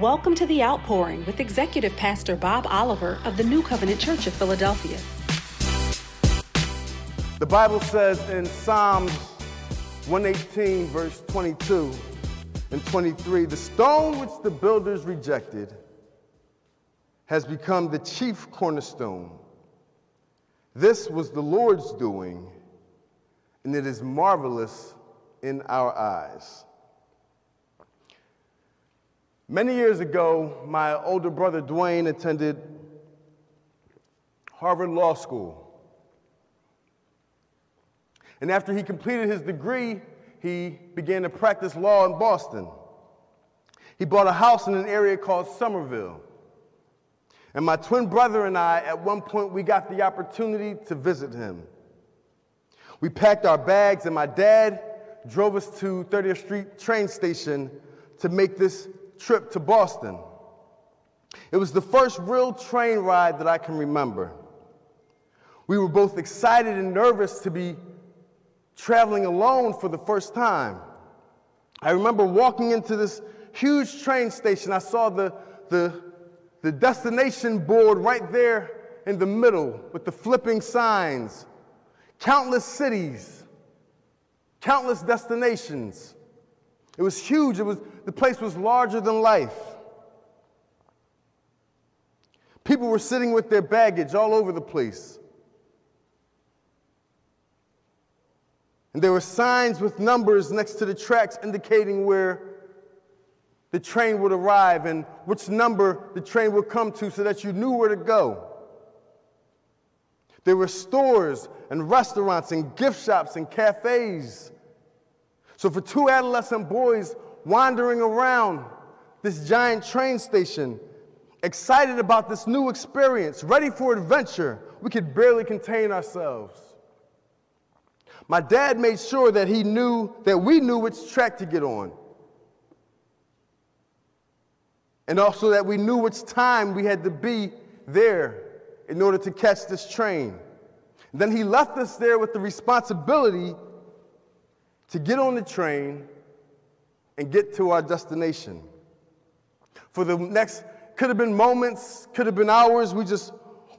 Welcome to The Outpouring with Executive Pastor Bob Oliver of the New Covenant Church of Philadelphia. The Bible says in Psalms 118, verse 22 and 23 the stone which the builders rejected has become the chief cornerstone. This was the Lord's doing, and it is marvelous in our eyes. Many years ago, my older brother Dwayne attended Harvard Law School. And after he completed his degree, he began to practice law in Boston. He bought a house in an area called Somerville. And my twin brother and I, at one point, we got the opportunity to visit him. We packed our bags, and my dad drove us to 30th Street train station to make this trip to Boston. It was the first real train ride that I can remember. We were both excited and nervous to be traveling alone for the first time. I remember walking into this huge train station. I saw the, the, the destination board right there in the middle with the flipping signs. Countless cities, countless destinations. It was huge. It was, the place was larger than life. People were sitting with their baggage all over the place. And there were signs with numbers next to the tracks indicating where the train would arrive and which number the train would come to so that you knew where to go. There were stores and restaurants and gift shops and cafes. So, for two adolescent boys wandering around this giant train station, excited about this new experience, ready for adventure, we could barely contain ourselves. My dad made sure that he knew that we knew which track to get on. And also that we knew which time we had to be there in order to catch this train. then he left us there with the responsibility to get on the train and get to our destination. For the next, could have been moments, could have been hours, we just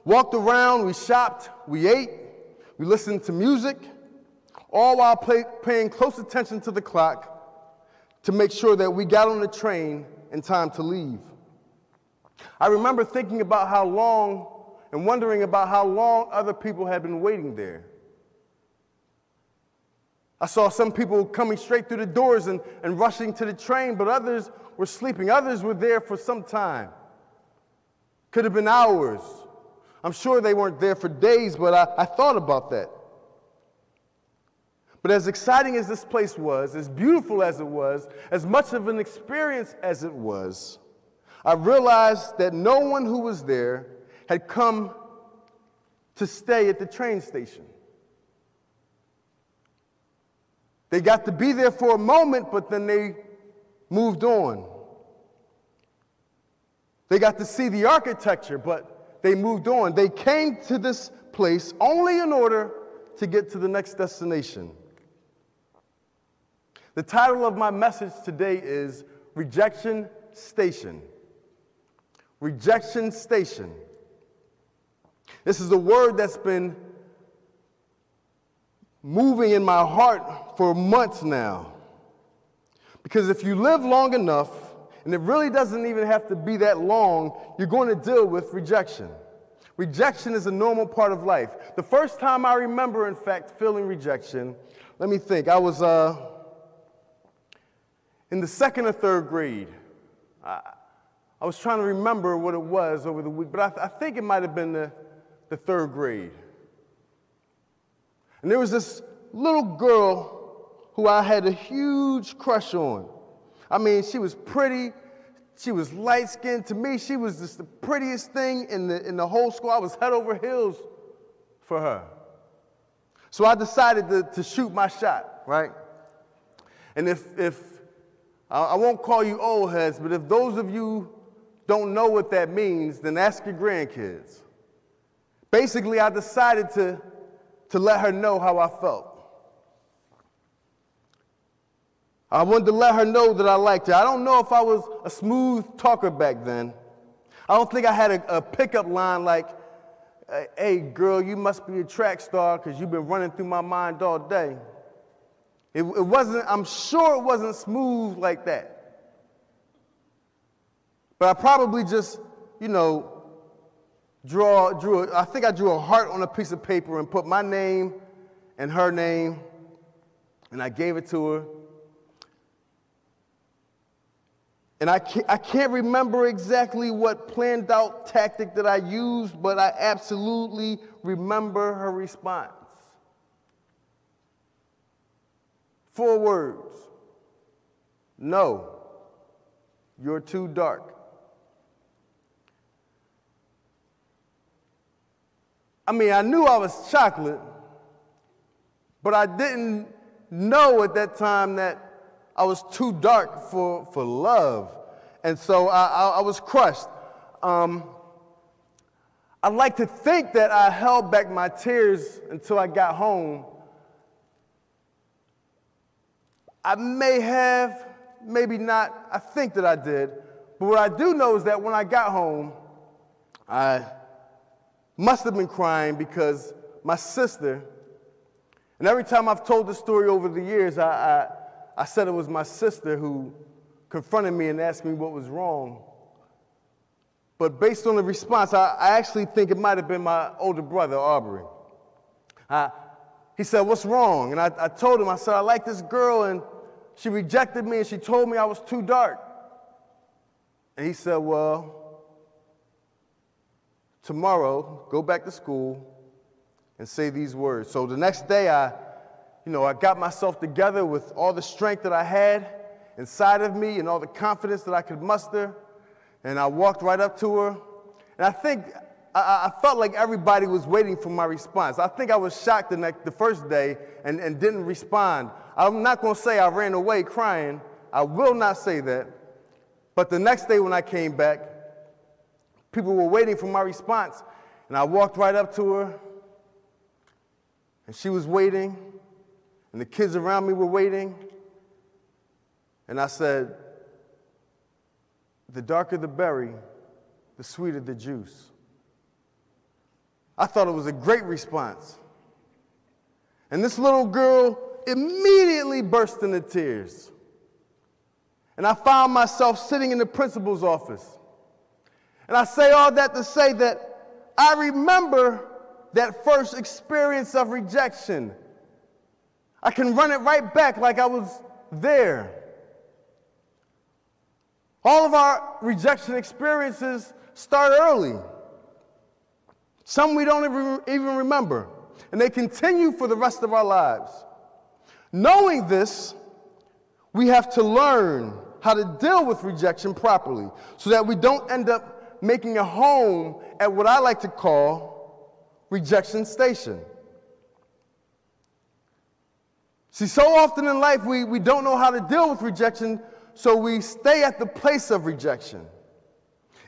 walked around, we shopped, we ate, we listened to music, all while pay, paying close attention to the clock to make sure that we got on the train in time to leave. I remember thinking about how long and wondering about how long other people had been waiting there. I saw some people coming straight through the doors and, and rushing to the train, but others were sleeping. Others were there for some time. Could have been hours. I'm sure they weren't there for days, but I, I thought about that. But as exciting as this place was, as beautiful as it was, as much of an experience as it was, I realized that no one who was there had come to stay at the train station. They got to be there for a moment, but then they moved on. They got to see the architecture, but they moved on. They came to this place only in order to get to the next destination. The title of my message today is Rejection Station. Rejection Station. This is a word that's been moving in my heart for months now. Because if you live long enough, and it really doesn't even have to be that long, you're going to deal with rejection. Rejection is a normal part of life. The first time I remember, in fact, feeling rejection, let me think. I was uh, in the second or third grade. I, I, was trying to remember what it was over the week, but I, th- I think it might have been the, the third grade. And there was this little girl who I had a huge crush on. I mean, she was pretty, she was light skinned. To me, she was just the prettiest thing in the, in the whole school. I was head over heels for her. So I decided to, to shoot my shot, right? And if, if I won't call you old heads, but if those of you don't know what that means, then ask your grandkids. Basically, I decided to to let her know how I felt. I wanted to let her know that I liked her. I don't know if I was a smooth talker back then. I don't think I had a, a pickup line like, hey, girl, you must be a track star because you've been running through my mind all day. It, it wasn't, I'm sure it wasn't smooth like that. But I probably just, you know, draw, drew, I think I drew a heart on a piece of paper and put my name and her name, and I gave it to her. And I can't, I can't remember exactly what planned out tactic that I used, but I absolutely remember her response. Four words No, you're too dark. I mean, I knew I was chocolate, but I didn't know at that time that I was too dark for, for love. And so I, I, I was crushed. Um, I like to think that I held back my tears until I got home. I may have, maybe not. I think that I did. But what I do know is that when I got home, I must have been crying because my sister, and every time I've told this story over the years, I, I I said it was my sister who confronted me and asked me what was wrong. But based on the response, I, I actually think it might have been my older brother, Aubrey. I, he said, What's wrong? And I, I told him, I said, I like this girl, and she rejected me, and she told me I was too dark. And he said, Well, tomorrow, go back to school and say these words. So the next day, I you know, I got myself together with all the strength that I had inside of me and all the confidence that I could muster. And I walked right up to her. And I think I, I felt like everybody was waiting for my response. I think I was shocked the, next, the first day and, and didn't respond. I'm not going to say I ran away crying. I will not say that. But the next day when I came back, people were waiting for my response. And I walked right up to her, and she was waiting and the kids around me were waiting. And I said, The darker the berry, the sweeter the juice. I thought it was a great response. And this little girl immediately burst into tears. And I found myself sitting in the principal's office. And I say all that to say that I remember that first experience of rejection I can run it right back like I was there. All of our rejection experiences start early. Some we don't even remember, and they continue for the rest of our lives. Knowing this, we have to learn how to deal with rejection properly so that we don't end up making a home at what I like to call rejection station. See, so often in life we, we don't know how to deal with rejection, so we stay at the place of rejection.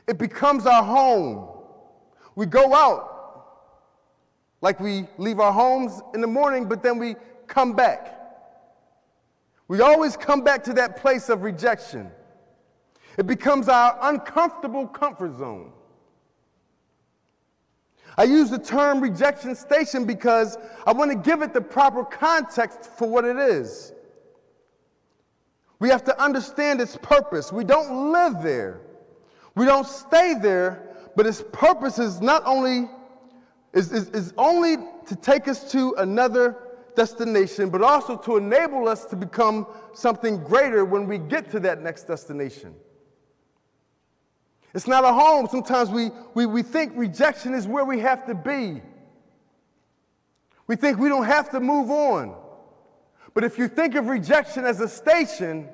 It becomes our home. We go out like we leave our homes in the morning, but then we come back. We always come back to that place of rejection. It becomes our uncomfortable comfort zone. I use the term rejection station because I want to give it the proper context for what it is. We have to understand its purpose. We don't live there. We don't stay there, but its purpose is not only is, is, is only to take us to another destination, but also to enable us to become something greater when we get to that next destination. It's not a home. Sometimes we, we, we think rejection is where we have to be. We think we don't have to move on. But if you think of rejection as a station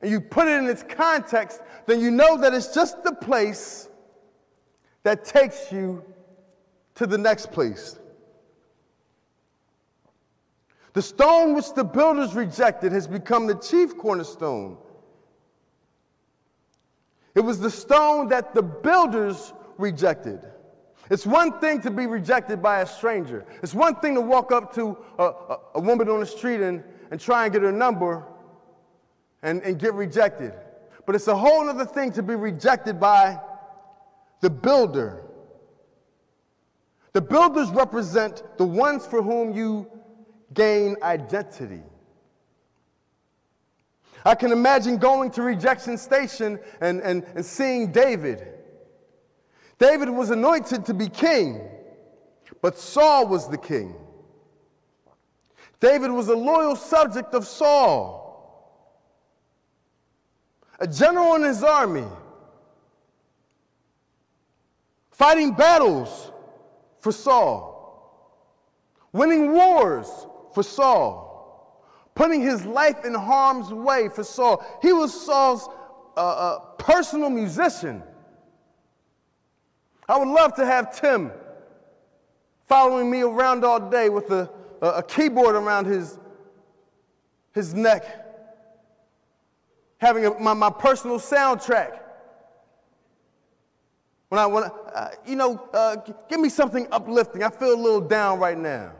and you put it in its context, then you know that it's just the place that takes you to the next place. The stone which the builders rejected has become the chief cornerstone. It was the stone that the builders rejected. It's one thing to be rejected by a stranger. It's one thing to walk up to a, a, a, woman on the street and, and try and get her number. and, and get rejected. But it's a whole other thing to be rejected by the builder. The builders represent the ones for whom you gain identity. I can imagine going to rejection station and, and, and seeing David. David was anointed to be king, but Saul was the king. David was a loyal subject of Saul, a general in his army, fighting battles for Saul, winning wars for Saul putting his life in harm's way for Saul. He was Saul's uh, uh, personal musician. I would love to have Tim following me around all day with a, a, a keyboard around his, his neck, having a, my, my personal soundtrack. When I, when I, uh, you know, uh, give me something uplifting. I feel a little down right now.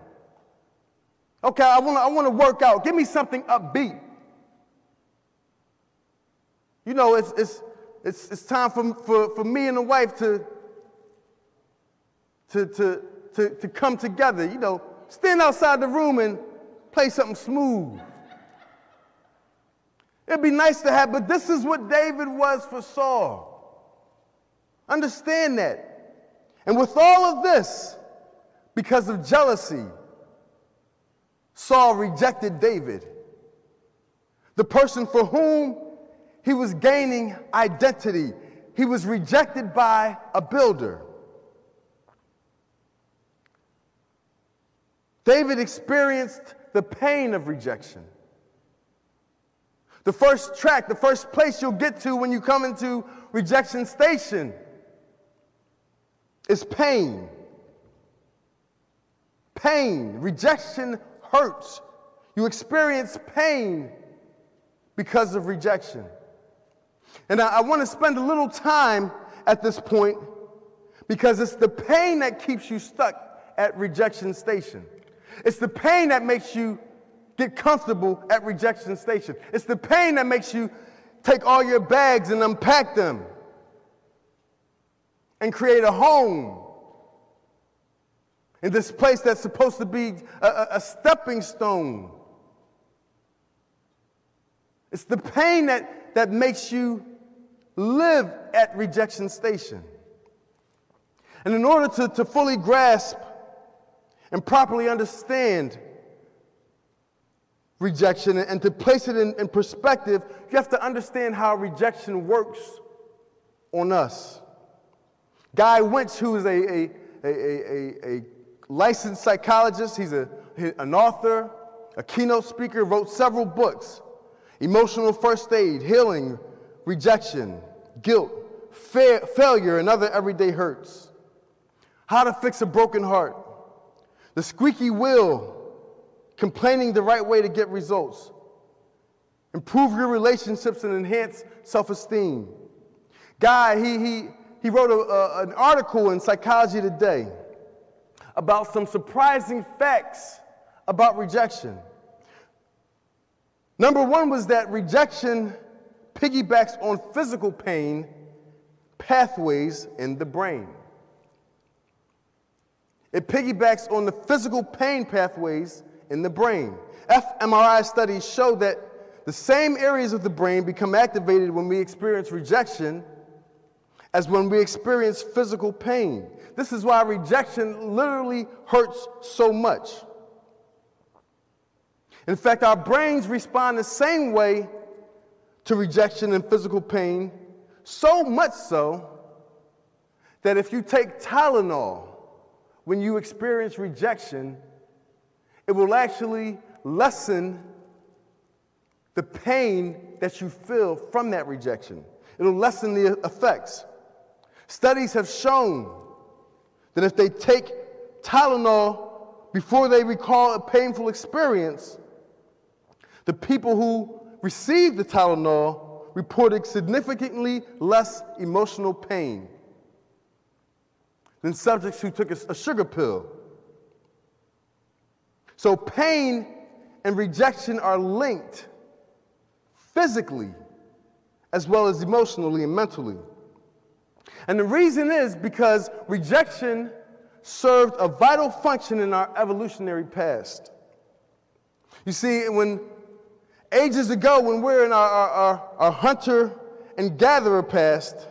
Okay, I want to I wanna work out. Give me something upbeat. You know, it's, it's, it's, it's time for, for, for me and the wife to, to, to, to, to come together. You know, stand outside the room and play something smooth. It'd be nice to have, but this is what David was for Saul. Understand that. And with all of this, because of jealousy, Saul rejected David, the person for whom he was gaining identity. He was rejected by a builder. David experienced the pain of rejection. The first track, the first place you'll get to when you come into rejection station is pain. Pain. Rejection hurts. You experience pain because of rejection. And I, I want to spend a little time at this point because it's the pain that keeps you stuck at rejection station. It's the pain that makes you get comfortable at rejection station. It's the pain that makes you take all your bags and unpack them and create a home in this place that's supposed to be a, a stepping stone. It's the pain that, that makes you live at rejection station. And in order to, to fully grasp and properly understand rejection and, to place it in, in perspective, you have to understand how rejection works on us. Guy Winch, who is a, a, a, a licensed psychologist, he's a, an author, a keynote speaker, wrote several books. Emotional First Aid, Healing, Rejection, Guilt, fa- Failure, and Other Everyday Hurts. How to Fix a Broken Heart, The Squeaky Wheel, Complaining the Right Way to Get Results, Improve Your Relationships and Enhance Self Esteem. Guy, he, he, he wrote a, a, an article in Psychology Today about some surprising facts about rejection. Number one was that rejection piggybacks on physical pain pathways in the brain. It piggybacks on the physical pain pathways in the brain. fMRI studies show that the same areas of the brain become activated when we experience rejection as when we experience physical pain. This is why rejection literally hurts so much. In fact, our brains respond the same way to rejection and physical pain, so much so that if you take Tylenol when you experience rejection, it will actually lessen the pain that you feel from that rejection. It'll lessen the effects. Studies have shown that if they take Tylenol before they recall a painful experience, the people who received the Tylenol reported significantly less emotional pain than subjects who took a, sugar pill. So, pain and rejection are linked physically, as well as emotionally and mentally. And the reason is because rejection served a vital function in our evolutionary past. You see, when ages ago, when we're in our, our, our, our hunter and gatherer past,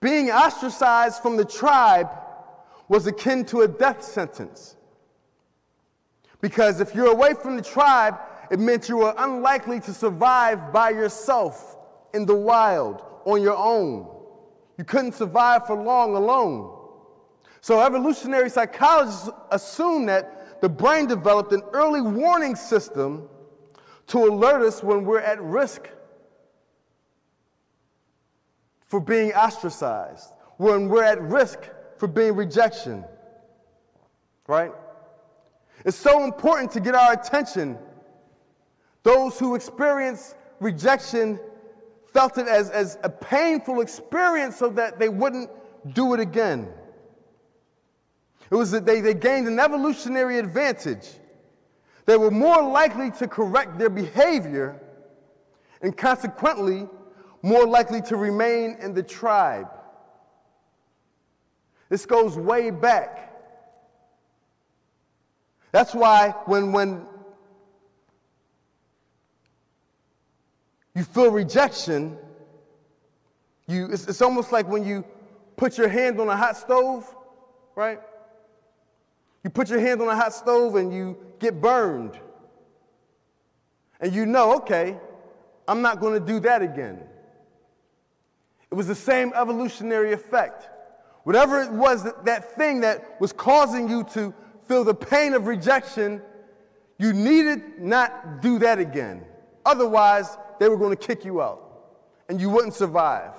being ostracized from the tribe was akin to a death sentence. Because if you're away from the tribe, it meant you were unlikely to survive by yourself in the wild on your own. You couldn't survive for long alone. So, evolutionary psychologists assume that the brain developed an early warning system to alert us when we're at risk for being ostracized, when we're at risk for being rejection. Right? It's so important to get our attention. Those who experience rejection felt it as, as a painful experience so that they wouldn't do it again. It was that they, they gained an evolutionary advantage. They were more likely to correct their behavior and consequently more likely to remain in the tribe. This goes way back. That's why when, when you feel rejection, you, it's, it's almost like when you put your hand on a hot stove, right? You put your hand on a hot stove and you get burned. And you know, okay, I'm not going to do that again. It was the same evolutionary effect. Whatever it was, that, that thing that was causing you to feel the pain of rejection, you needed not do that again. Otherwise, they were going to kick you out and you wouldn't survive.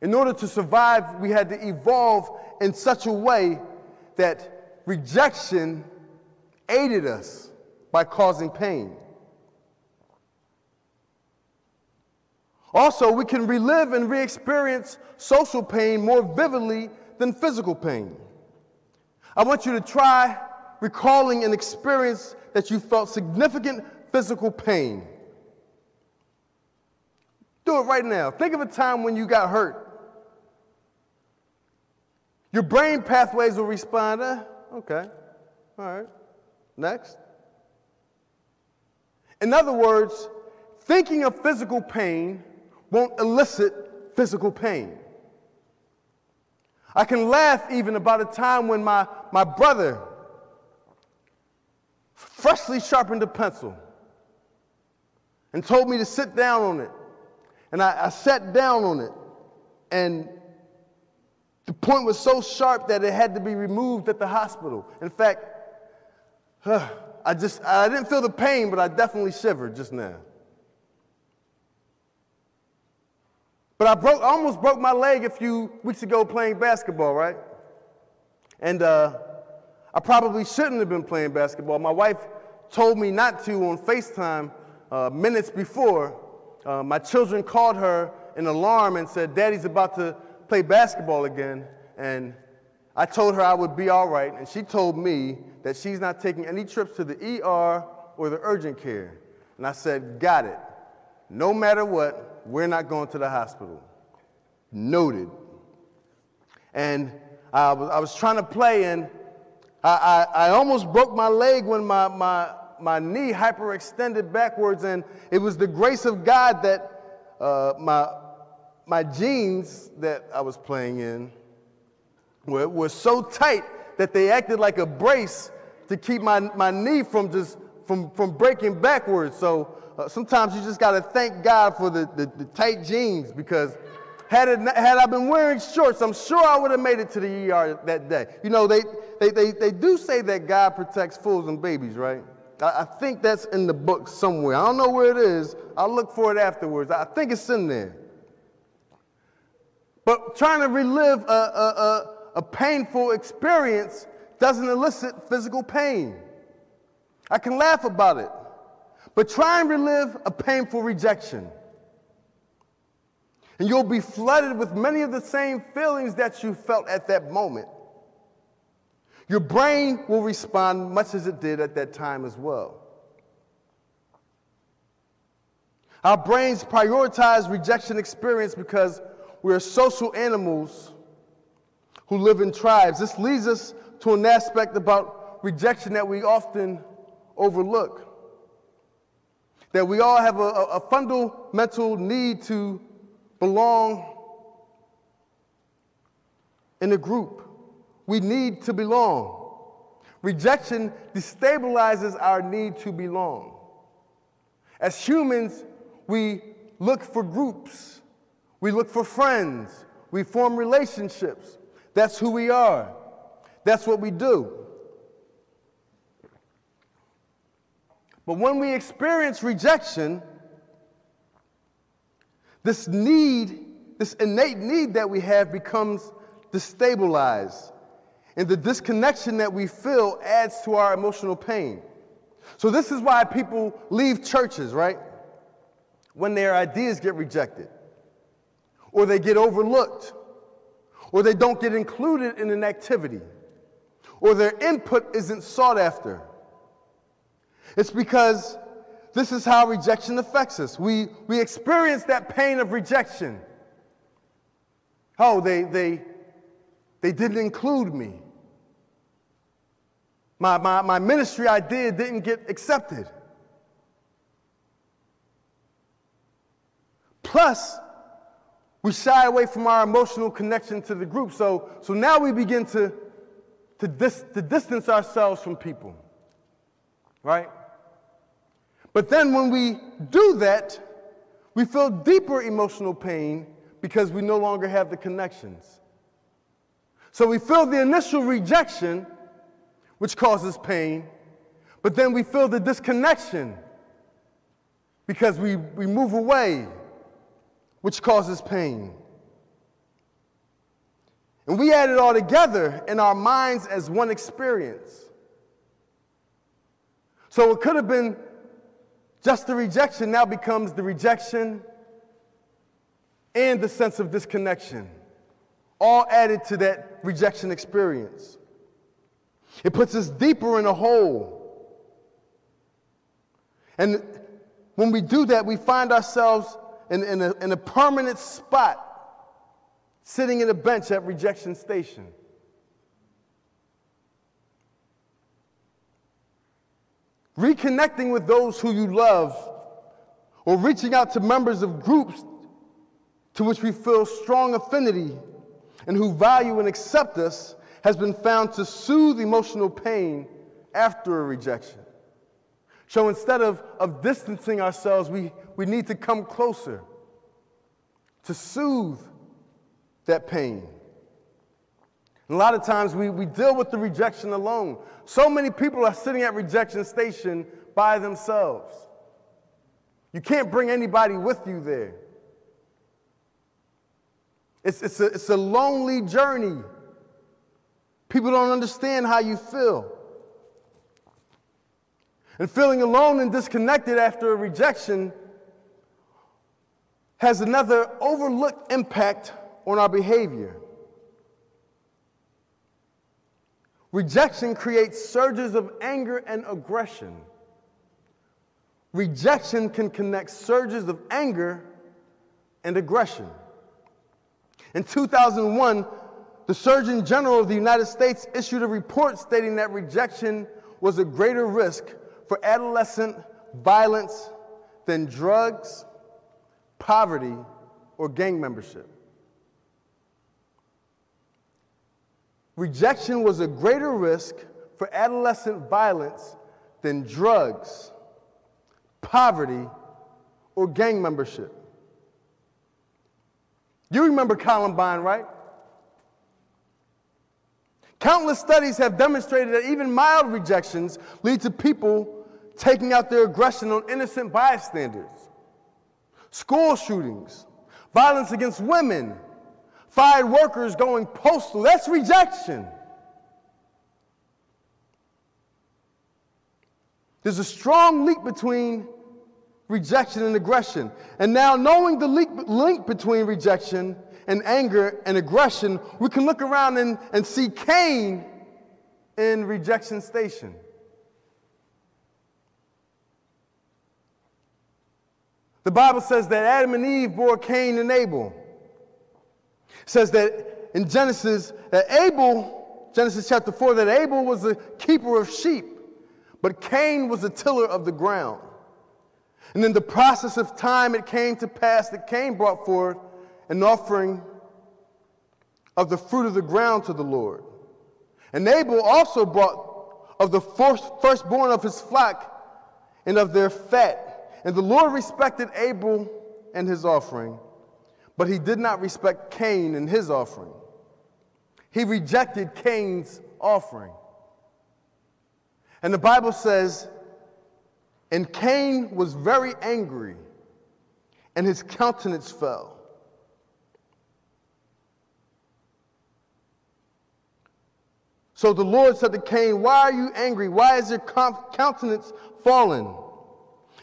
In order to survive, we had to evolve in such a way that rejection aided us by causing pain. Also, we can relive and re experience social pain more vividly than physical pain. I want you to try recalling an experience that you felt significant physical pain. Do it right now. Think of a time when you got hurt. Your brain pathways will respond, eh, okay, all right, next. In other words, thinking of physical pain won't elicit physical pain. I can laugh even about a time when my, my brother freshly sharpened a pencil and told me to sit down on it. And I, I sat down on it, and the point was so sharp that it had to be removed at the hospital. In fact, uh, I just I didn't feel the pain, but I definitely shivered just now. But I broke, I almost broke my leg a few weeks ago playing basketball, right? And uh, I probably shouldn't have been playing basketball. My wife told me not to on FaceTime uh, minutes before. Uh, my children called her an alarm and said, Daddy's about to play basketball again. And I told her I would be all right. And she told me that she's not taking any trips to the ER or the urgent care. And I said, Got it. No matter what, we're not going to the hospital. Noted. And I was, I was trying to play, and I, I, I almost broke my leg when my, my, my knee hyperextended backwards, and it was the grace of God that uh, my, my jeans that I was playing in were, were so tight that they acted like a brace to keep my, my knee from just from, from breaking backwards. So uh, sometimes you just got to thank God for the, the, the, tight jeans because had, it, had I been wearing shorts, I'm sure I would have made it to the ER that day. You know, they, they, they, they do say that God protects fools and babies, right? I, think that's in the book somewhere. I don't know where it is. I'll look for it afterwards. I think it's in there. But trying to relive a, a, a, a painful experience doesn't elicit physical pain. I can laugh about it. But try and relive a painful rejection. And you'll be flooded with many of the same feelings that you felt at that moment. Your brain will respond much as it did at that time as well. Our brains prioritize rejection experience because we are social animals who live in tribes. This leads us to an aspect about rejection that we often overlook. That we all have a, a fundamental need to belong in a group. We need to belong. Rejection destabilizes our need to belong. As humans, we look for groups, we look for friends, we form relationships. That's who we are, that's what we do. But when we experience rejection, this need, this innate need that we have becomes destabilized. And the disconnection that we feel adds to our emotional pain. So, this is why people leave churches, right? When their ideas get rejected, or they get overlooked, or they don't get included in an activity, or their input isn't sought after. It's because this is how rejection affects us. We, we experience that pain of rejection. Oh, they, they, they didn't include me. My, my, my ministry idea didn't get accepted. Plus, we shy away from our emotional connection to the group. So, so now we begin to, to, dis, to distance ourselves from people. Right? But then when we do that, we feel deeper emotional pain because we no longer have the connections. So we feel the initial rejection, which causes pain, but then we feel the disconnection because we, we move away, which causes pain. And we add it all together in our minds as one experience. So it could have been just the rejection now becomes the rejection and the sense of disconnection, all added to that rejection experience. It puts us deeper in a hole. And when we do that, we find ourselves in, in, a, in a permanent spot, sitting in a bench at rejection station. reconnecting with those who you love, or reaching out to members of groups to which we feel strong affinity and who value and accept us has been found to soothe emotional pain after a rejection. So instead of, of distancing ourselves, we, we need to come closer to soothe that pain. A lot of times we, we deal with the rejection alone. So many people are sitting at rejection station by themselves. You can't bring anybody with you there. It's, it's, a, it's a lonely journey. People don't understand how you feel. And feeling alone and disconnected after a rejection has another overlooked impact on our behavior. Rejection creates surges of anger and aggression. Rejection can connect surges of anger and aggression. In 2001, the Surgeon General of the United States issued a report stating that rejection was a greater risk for adolescent violence than drugs, poverty, or gang membership. Rejection was a greater risk for adolescent violence than drugs, poverty, or gang membership. You remember Columbine, right? Countless studies have demonstrated that even mild rejections lead to people taking out their aggression on innocent bystanders. School shootings, violence against women, fired workers going postal. That's rejection. There's a strong link between rejection and aggression. And now, knowing the link between rejection and anger and aggression, we can look around and, and see Cain in rejection station. The Bible says that Adam and Eve bore Cain and Abel. It says that in Genesis, that Abel, Genesis chapter 4, that Abel was a keeper of sheep, but Cain was a tiller of the ground. And in the process of time, it came to pass that Cain brought forth an offering of the fruit of the ground to the Lord. And Abel also brought of the firstborn of his flock and of their fat. And the Lord respected Abel and his offering, but he did not respect Cain and his offering. He rejected Cain's offering. And the Bible says, and Cain was very angry, and his countenance fell. So the Lord said to Cain, Why are you angry? Why is your countenance fallen?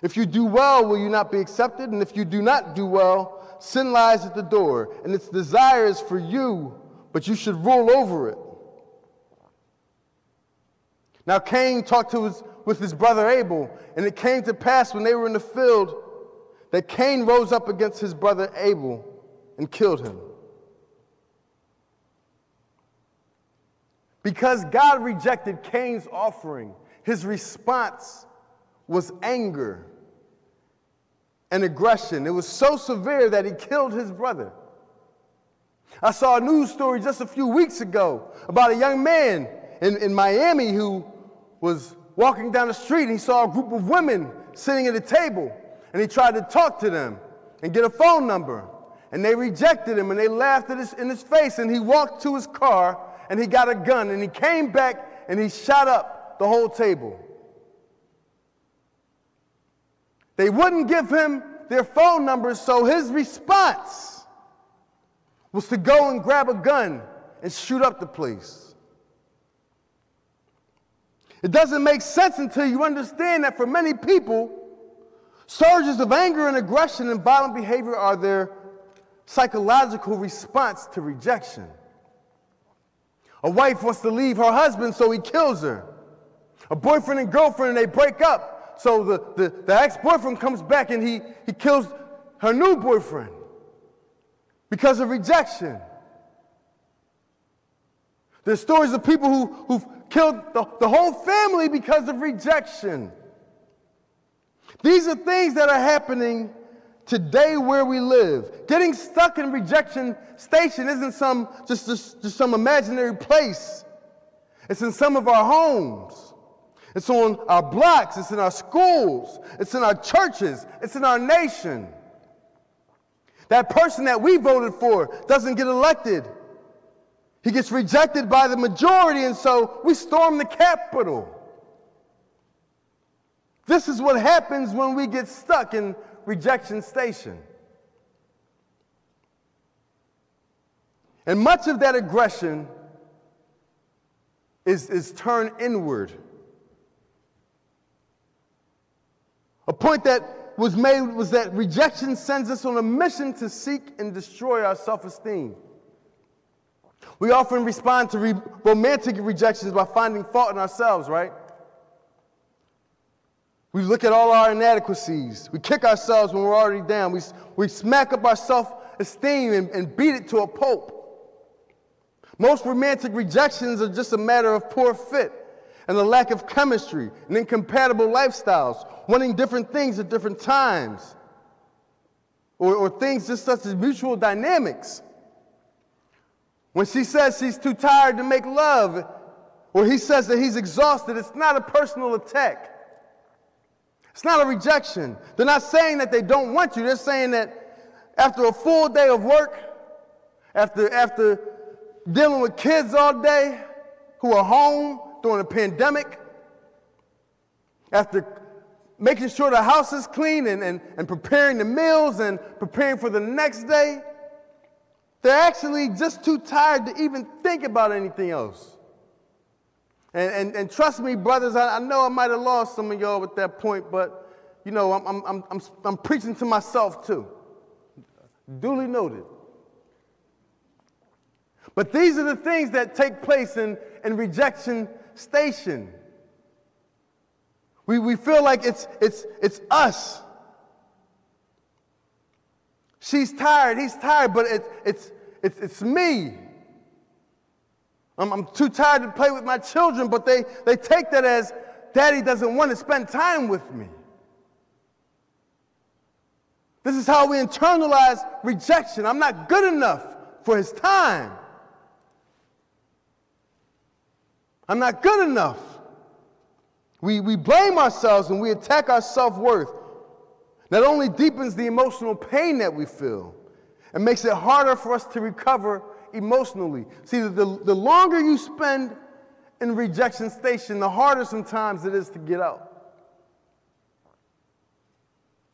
If you do well, will you not be accepted? And if you do not do well, sin lies at the door, and its desire is for you, but you should rule over it. Now Cain talked to his, with his brother Abel, and it came to pass when they were in the field that Cain rose up against his brother Abel and killed him. Because God rejected Cain's offering, his response was anger and aggression. It was so severe that he killed his brother. I saw a news story just a few weeks ago about a young man in, in Miami who was walking down the street and he saw a group of women sitting at a table and he tried to talk to them and get a phone number. And they rejected him and they laughed at his, in his face and he walked to his car and he got a gun and he came back and he shot up the whole table. They wouldn't give him their phone numbers, so his response was to go and grab a gun and shoot up the place. It doesn't make sense until you understand that for many people, surges of anger and aggression and violent behavior are their psychological response to rejection. A wife wants to leave her husband, so he kills her. A boyfriend and girlfriend, they break up. So the, the, the ex boyfriend comes back and he, he kills her new boyfriend because of rejection. There's stories of people who, who've killed the, the whole family because of rejection. These are things that are happening today where we live. Getting stuck in rejection station isn't some just, just, just some imaginary place. It's in some of our homes. It's on our blocks, it's in our schools, it's in our churches, it's in our nation. That person that we voted for doesn't get elected. He gets rejected by the majority, and so we storm the Capitol. This is what happens when we get stuck in rejection station. And much of that aggression is, is turned inward. A point that was made was that rejection sends us on a mission to seek and destroy our self esteem. We often respond to re- romantic rejections by finding fault in ourselves, right? We look at all our inadequacies. We kick ourselves when we're already down. We, we smack up our self esteem and, and beat it to a pulp. Most romantic rejections are just a matter of poor fit and a lack of chemistry and incompatible lifestyles, wanting different things at different times, or, or things just such as mutual dynamics. When she says she's too tired to make love, or he says that he's exhausted, it's not a personal attack. It's not a rejection. They're not saying that they don't want you. They're saying that after a full day of work, after, after dealing with kids all day who are home during a pandemic, after making sure the house is clean and, and, and preparing the meals and preparing for the next day, they're actually just too tired to even think about anything else. And, and, and trust me, brothers, I, I know I might have lost some of y'all at that point, but you know, I'm, I'm, I'm, I'm, I'm preaching to myself too. Duly noted. But these are the things that take place in, in rejection station. We, we feel like it's, it's, it's us. She's tired, he's tired, but it, it's, it's, it's me. I'm, I'm too tired to play with my children, but they, they take that as daddy doesn't want to spend time with me. This is how we internalize rejection. I'm not good enough for his time. I'm not good enough. We, we blame ourselves and we attack our self worth. That only deepens the emotional pain that we feel and makes it harder for us to recover emotionally. See, the, the longer you spend in rejection station, the harder sometimes it is to get out.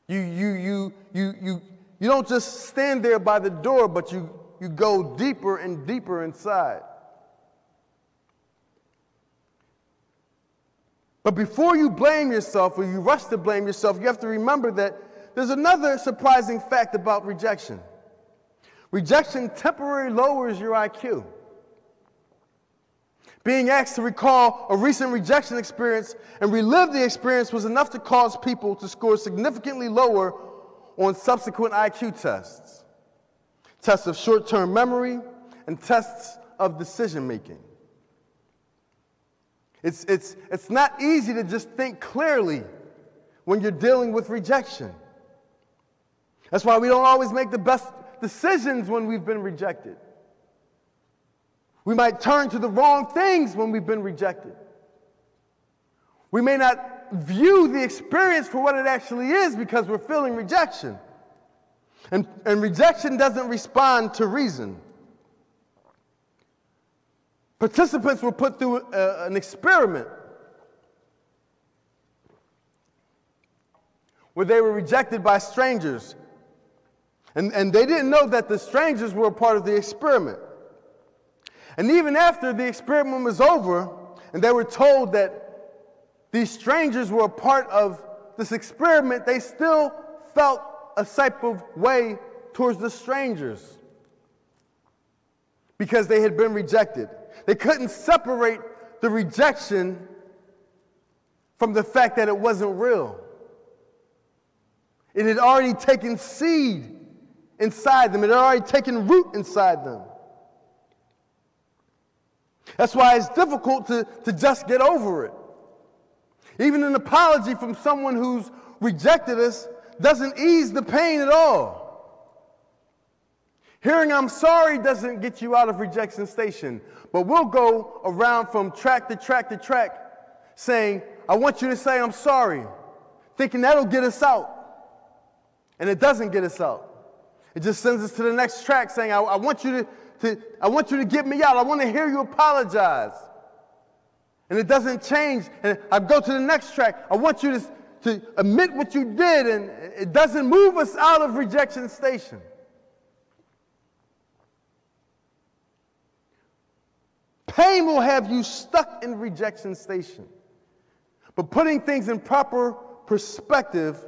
You, you, you, you, you, you don't just stand there by the door, but you, you go deeper and deeper inside. But before you blame yourself or you rush to blame yourself, you have to remember that there's another surprising fact about rejection. Rejection temporarily lowers your IQ. Being asked to recall a recent rejection experience and relive the experience was enough to cause people to score significantly lower on subsequent IQ tests tests of short term memory and tests of decision making. It's, it's, it's not easy to just think clearly when you're dealing with rejection. That's why we don't always make the best decisions when we've been rejected. We might turn to the wrong things when we've been rejected. We may not view the experience for what it actually is because we're feeling rejection. And, and rejection doesn't respond to reason. Participants were put through a, an experiment where they were rejected by strangers. And, and they didn't know that the strangers were a part of the experiment. And even after the experiment was over, and they were told that these strangers were a part of this experiment, they still felt a type of way towards the strangers because they had been rejected. They couldn't separate the rejection from the fact that it wasn't real. It had already taken seed inside them, it had already taken root inside them. That's why it's difficult to, to just get over it. Even an apology from someone who's rejected us doesn't ease the pain at all. Hearing I'm sorry doesn't get you out of rejection station, but we'll go around from track to track to track saying, I want you to say I'm sorry, thinking that'll get us out. And it doesn't get us out. It just sends us to the next track saying, I, I want you to, to, I want you to get me out. I want to hear you apologize. And it doesn't change. And I go to the next track. I want you to, to admit what you did, and it doesn't move us out of rejection station. Pain will have you stuck in rejection station. But putting things in proper perspective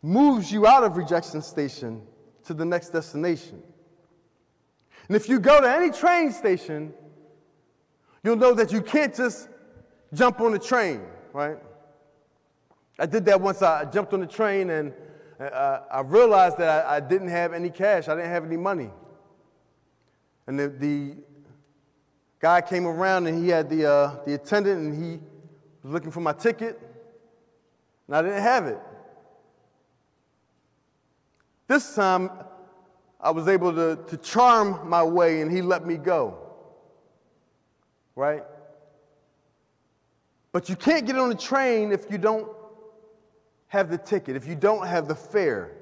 moves you out of rejection station to the next destination. And if you go to any train station, you'll know that you can't just jump on the train, right? I did that once. I jumped on the train and uh, I realized that I, I, didn't have any cash. I didn't have any money. And the, the guy came around and he had the, uh, the attendant and he was looking for my ticket, and I didn't have it. This time, I was able to, to charm my way and he let me go. Right? But you can't get on the train if you don't have the ticket, if you don't have the fare.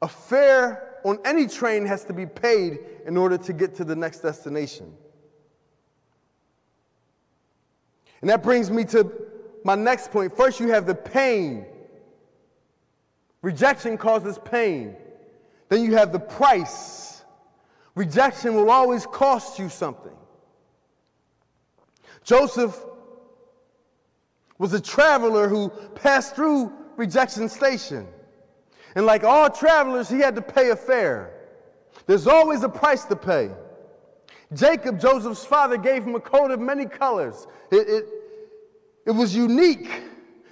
A fare on any train has to be paid in order to get to the next destination. And that brings me to my next point. First, you have the pain. Rejection causes pain. Then you have the price. Rejection will always cost you something. Joseph was a traveler who passed through rejection station. And like all travelers, he had to pay a fare. There's always a price to pay. Jacob, Joseph's father, gave him a coat of many colors. It, it, it was unique,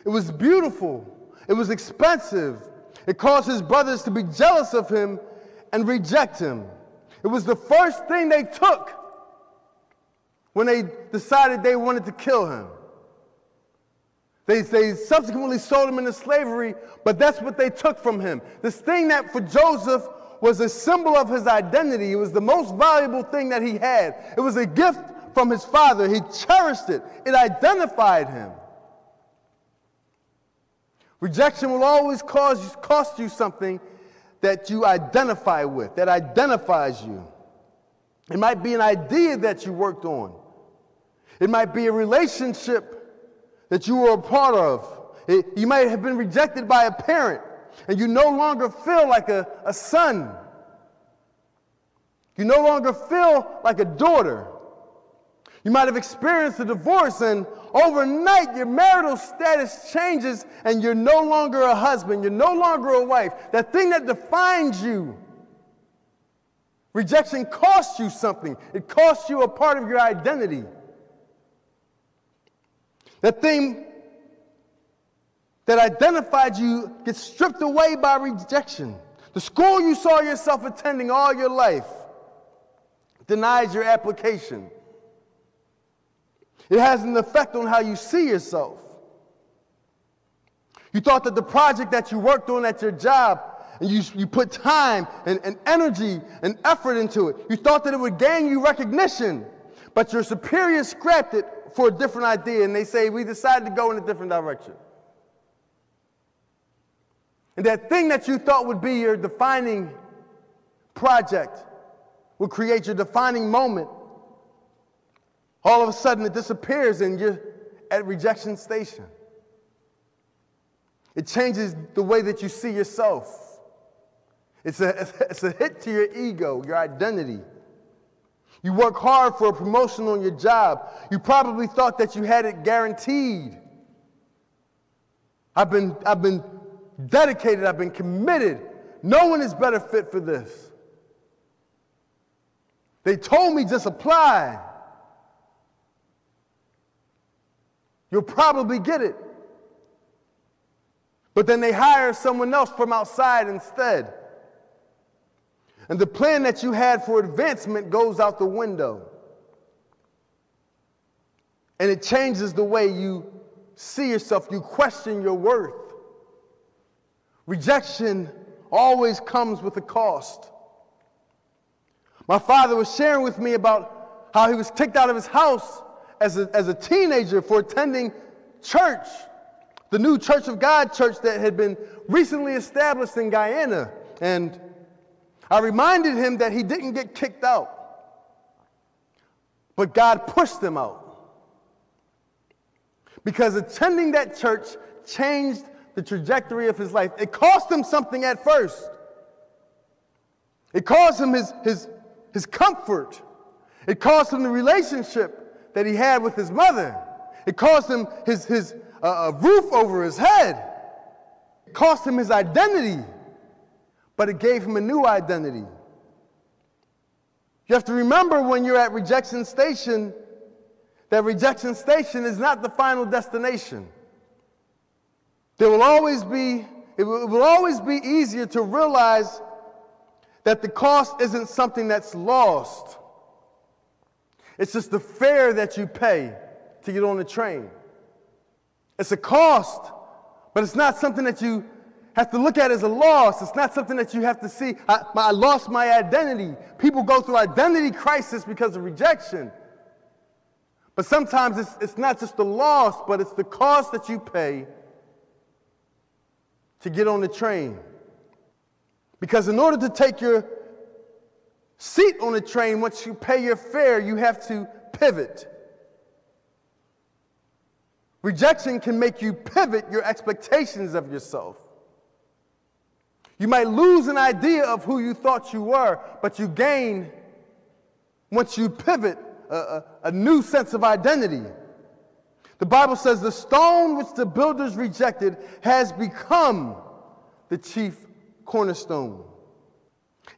it was beautiful, It was expensive. It caused his brothers to be jealous of him and reject him. It was the first thing they took when they decided they wanted to kill him. They, they subsequently sold him into slavery, but that's what they took from him. This thing that for Joseph was a symbol of his identity, it was the most valuable thing that he had. It was a gift from his father. He cherished it, it identified him. Rejection will always cause, cost you something that you identify with, that identifies you. It might be an idea that you worked on, it might be a relationship that you were a part of. It, you might have been rejected by a parent, and you no longer feel like a, a son. You no longer feel like a daughter. You might have experienced a divorce, and overnight your marital status changes, and you're no longer a husband, you're no longer a wife. That thing that defines you. Rejection costs you something, it costs you a part of your identity. That thing that identified you gets stripped away by rejection. The school you saw yourself attending all your life denies your application. It has an effect on how you see yourself. You thought that the project that you worked on at your job and you, you put time and, and energy and effort into it, you thought that it would gain you recognition, but your superior scrapped it for a different idea and they say, We decided to go in a different direction. And that thing that you thought would be your defining project would create your defining moment all of a sudden, it disappears and you're at rejection station. It changes the way that you see yourself. It's a, it's a hit to your ego, your identity. You work hard for a promotion on your job. You probably thought that you had it guaranteed. I've been, I've been dedicated, I've been committed. No one is better fit for this. They told me just apply. You'll probably get it. But then they hire someone else from outside instead. And the plan that you had for advancement goes out the window. And it changes the way you see yourself. You question your worth. Rejection always comes with a cost. My father was sharing with me about how he was kicked out of his house as a, as a teenager for attending church, the new Church of God church that had been recently established in Guyana. And I reminded him that he didn't get kicked out, but God pushed him out. Because attending that church changed the trajectory of his life. It cost him something at first. It cost him his, his, his comfort. It cost him the relationship that he had with his mother. It cost him his, his uh, roof over his head. It cost him his identity, but it gave him a new identity. You have to remember when you're at rejection station that rejection station is not the final destination. There will always be, it will, it will always be easier to realize that the cost isn't something that's lost. It's just the fare that you pay to get on the train. It's a cost, but it's not something that you have to look at as a loss. It's not something that you have to see. I, I lost my identity. People go through identity crisis because of rejection. But sometimes it's, it's not just the loss, but it's the cost that you pay to get on the train. Because in order to take your seat on the train, once you pay your fare, you have to pivot. Rejection can make you pivot your expectations of yourself. You might lose an idea of who you thought you were, but you gain, once you pivot, a, a, a new sense of identity. The Bible says the stone which the builders rejected has become the chief cornerstone.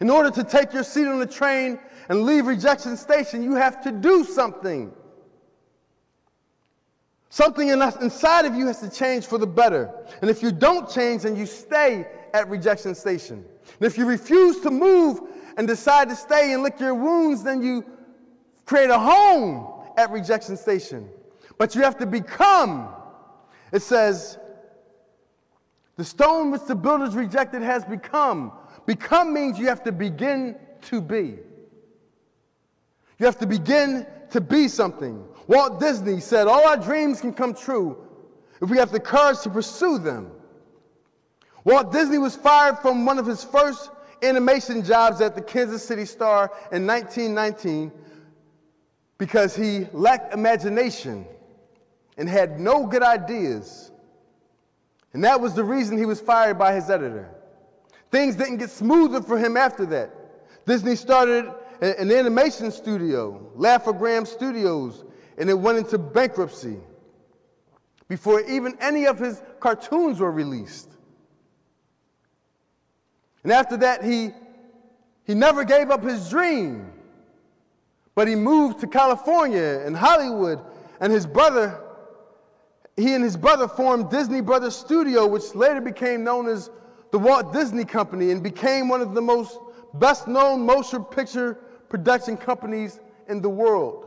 In order to take your seat on the train and leave rejection station, you have to do something. Something in inside of you has to change for the better. And if you don't change, then you stay at rejection station. And if you refuse to move and decide to stay and lick your wounds, then you create a home at rejection station. But you have to become. It says, the stone which the builders rejected has become. Become means you have to begin to be. You have to begin to be something. Walt Disney said, All our dreams can come true if we have the courage to pursue them. Walt Disney was fired from one of his first animation jobs at the Kansas City Star in 1919 because he lacked imagination and had no good ideas. And that was the reason he was fired by his editor. Things didn't get smoother for him after that. Disney started an animation studio, Laugh-O-Gram Studios, and it went into bankruptcy before even any of his cartoons were released. And after that, he, he never gave up his dream, but he moved to California and Hollywood, and his brother, he and his brother formed Disney Brothers Studio, which later became known as the Walt Disney Company and became one of the most best known motion picture production companies in the world.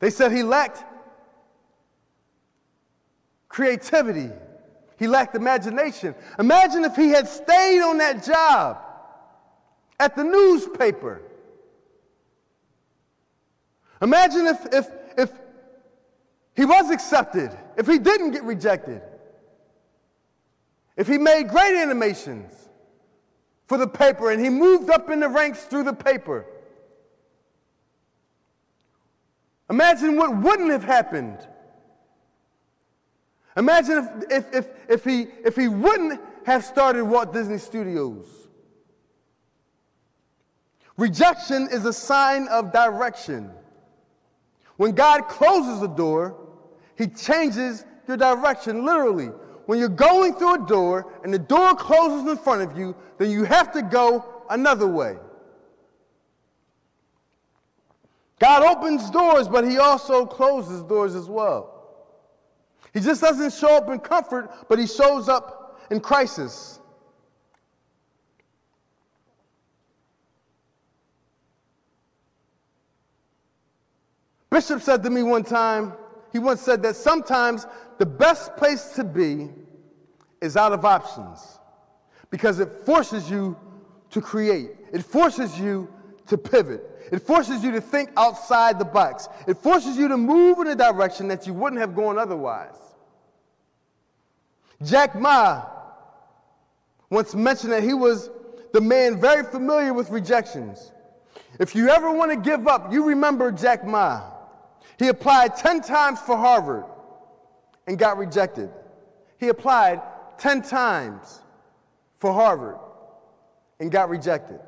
They said he lacked creativity. He lacked imagination. Imagine if he had stayed on that job at the newspaper. Imagine if, if, if he was accepted, if he didn't get rejected, if he made great animations for the paper and he moved up in the ranks through the paper. Imagine what wouldn't have happened. Imagine if, if, if, if, he, if he wouldn't have started Walt Disney Studios. Rejection is a sign of direction. When God closes the door, he changes your direction, literally. When you're going through a door and the door closes in front of you, then you have to go another way. God opens doors, but He also closes doors as well. He just doesn't show up in comfort, but He shows up in crisis. Bishop said to me one time, he once said that sometimes the best place to be is out of options because it forces you to create, it forces you to pivot. It forces you to think outside the box. It forces you to move in a direction that you wouldn't have gone otherwise. Jack Ma once mentioned that he was the man very familiar with rejections. If you ever want to give up, you remember Jack Ma. He applied 10 times for Harvard and got rejected. He applied 10 times for Harvard and got rejected.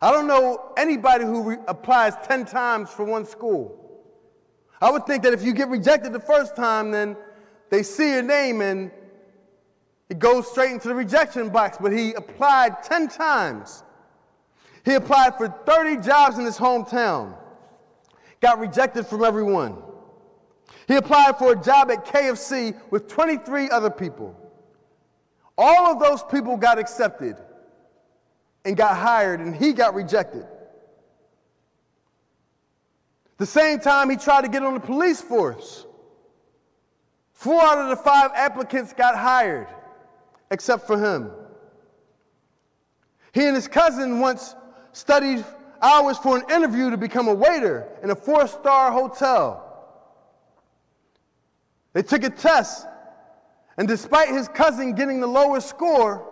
I don't know anybody who applies 10 times for one school. I would think that if you get rejected the first time, then they see your name and it goes straight into the rejection box. But he applied 10 times. He applied for 30 jobs in his hometown, got rejected from everyone. He applied for a job at KFC with 23 other people. All of those people got accepted and got hired, and he got rejected. The same time he tried to get on the police force. Four out of the five applicants got hired, except for him. He and his cousin once studied hours for an interview to become a waiter in a four star hotel. They took a test, and despite his cousin getting the lowest score,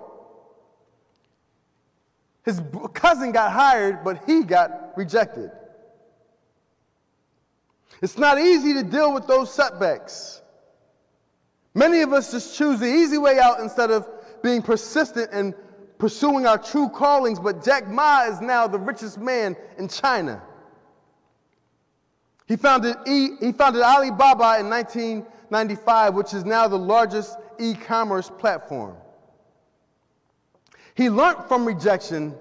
his cousin got hired, but he got rejected. It's not easy to deal with those setbacks. Many of us just choose the easy way out instead of being persistent and pursuing our true callings. But Jack Ma is now the richest man in China. He founded, he founded Alibaba in 1995, which is now the largest e commerce platform. He learned from rejection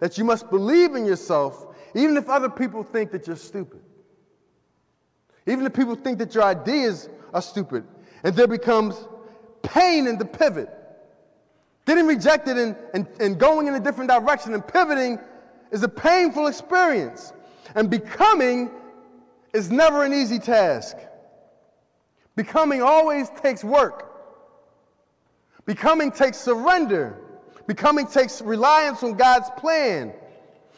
that you must believe in yourself even if other people think that you're stupid. Even if people think that your ideas are stupid, and there becomes pain in the pivot. Getting rejected and, and, and going in a different direction and pivoting is a painful experience. And becoming is never an easy task. Becoming always takes work. Becoming takes surrender. Becoming takes reliance on God's plan.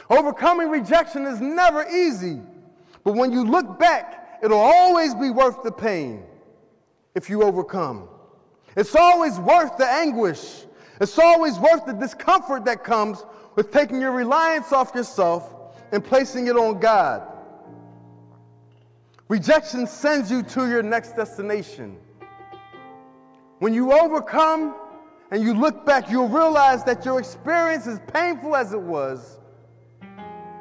Overcoming rejection is never easy. But when you look back, it'll always be worth the pain if you overcome. It's always worth the anguish. It's always worth the discomfort that comes with taking your reliance off yourself and placing it on God. Rejection sends you to your next destination. When you overcome and you look back, you'll realize that your experience, as painful as it was,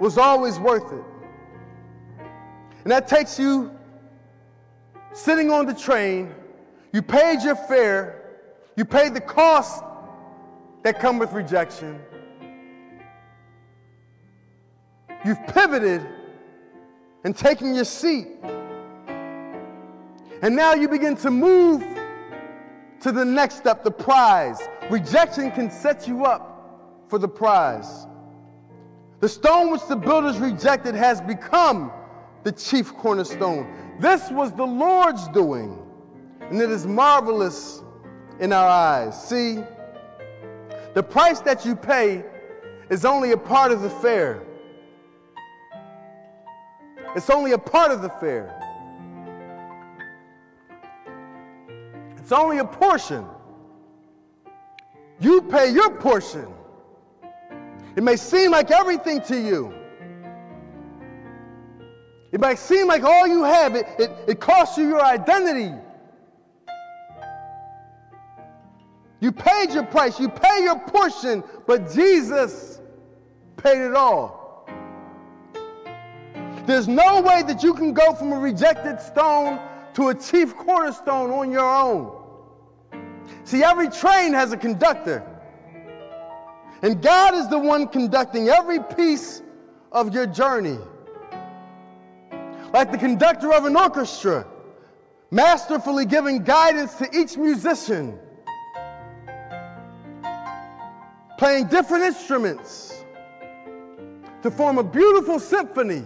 was always worth it. And that takes you sitting on the train, you paid your fare, you paid the cost that come with rejection. You've pivoted and taken your seat. And now you begin to move to the next step, the prize. Rejection can set you up for the prize. The stone which the builders rejected has become the chief cornerstone. This was the Lord's doing, and it is marvelous in our eyes. See, the price that you pay is only a part of the fare. It's only a part of the fare. It's only a portion. You pay your portion. It may seem like everything to you. It might seem like all you have, it, it, it costs you your identity. You paid your price, you pay your portion, but Jesus paid it all. There's no way that you can go from a rejected stone to a chief cornerstone on your own. See, every train has a conductor. And God is the one conducting every piece of your journey. Like the conductor of an orchestra, masterfully giving guidance to each musician, playing different instruments to form a beautiful symphony.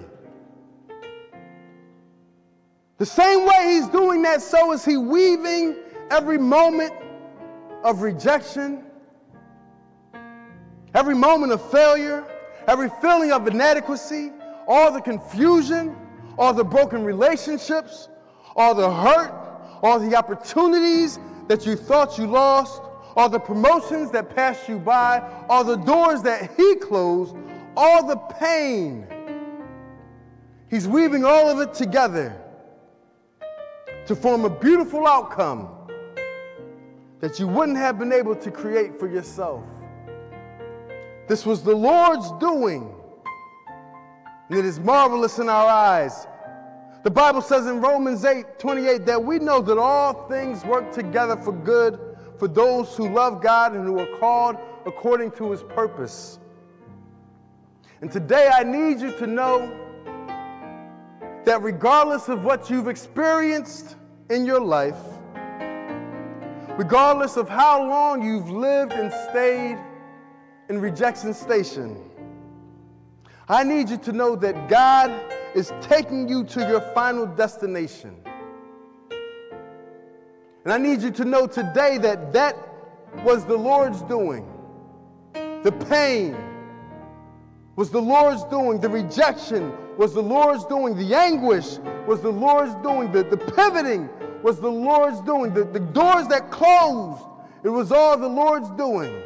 The same way he's doing that, so is he weaving every moment of rejection, every moment of failure, every feeling of inadequacy, all the confusion, all the broken relationships, all the hurt, all the opportunities that you thought you lost, all the promotions that passed you by, all the doors that he closed, all the pain. He's weaving all of it together to form a beautiful outcome that you wouldn't have been able to create for yourself. This was the Lord's doing, and it is marvelous in our eyes. The Bible says in Romans 8 28 that we know that all things work together for good for those who love God and who are called according to his purpose. And today I need you to know that regardless of what you've experienced in your life, regardless of how long you've lived and stayed in rejection station. I need you to know that God is taking you to your final destination. And I need you to know today that that was the Lord's doing. The pain was the Lord's doing. The rejection was the Lord's doing. The anguish was the Lord's doing. The, the pivoting was the Lord's doing. The, the doors that closed, it was all the Lord's doing.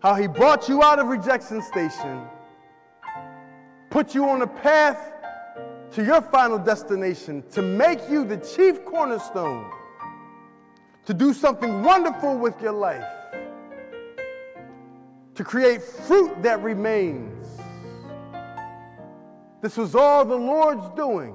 How He brought you out of rejection station, put you on a path to your final destination to make you the chief cornerstone, to do something wonderful with your life, to create fruit that remains. This was all the Lord's doing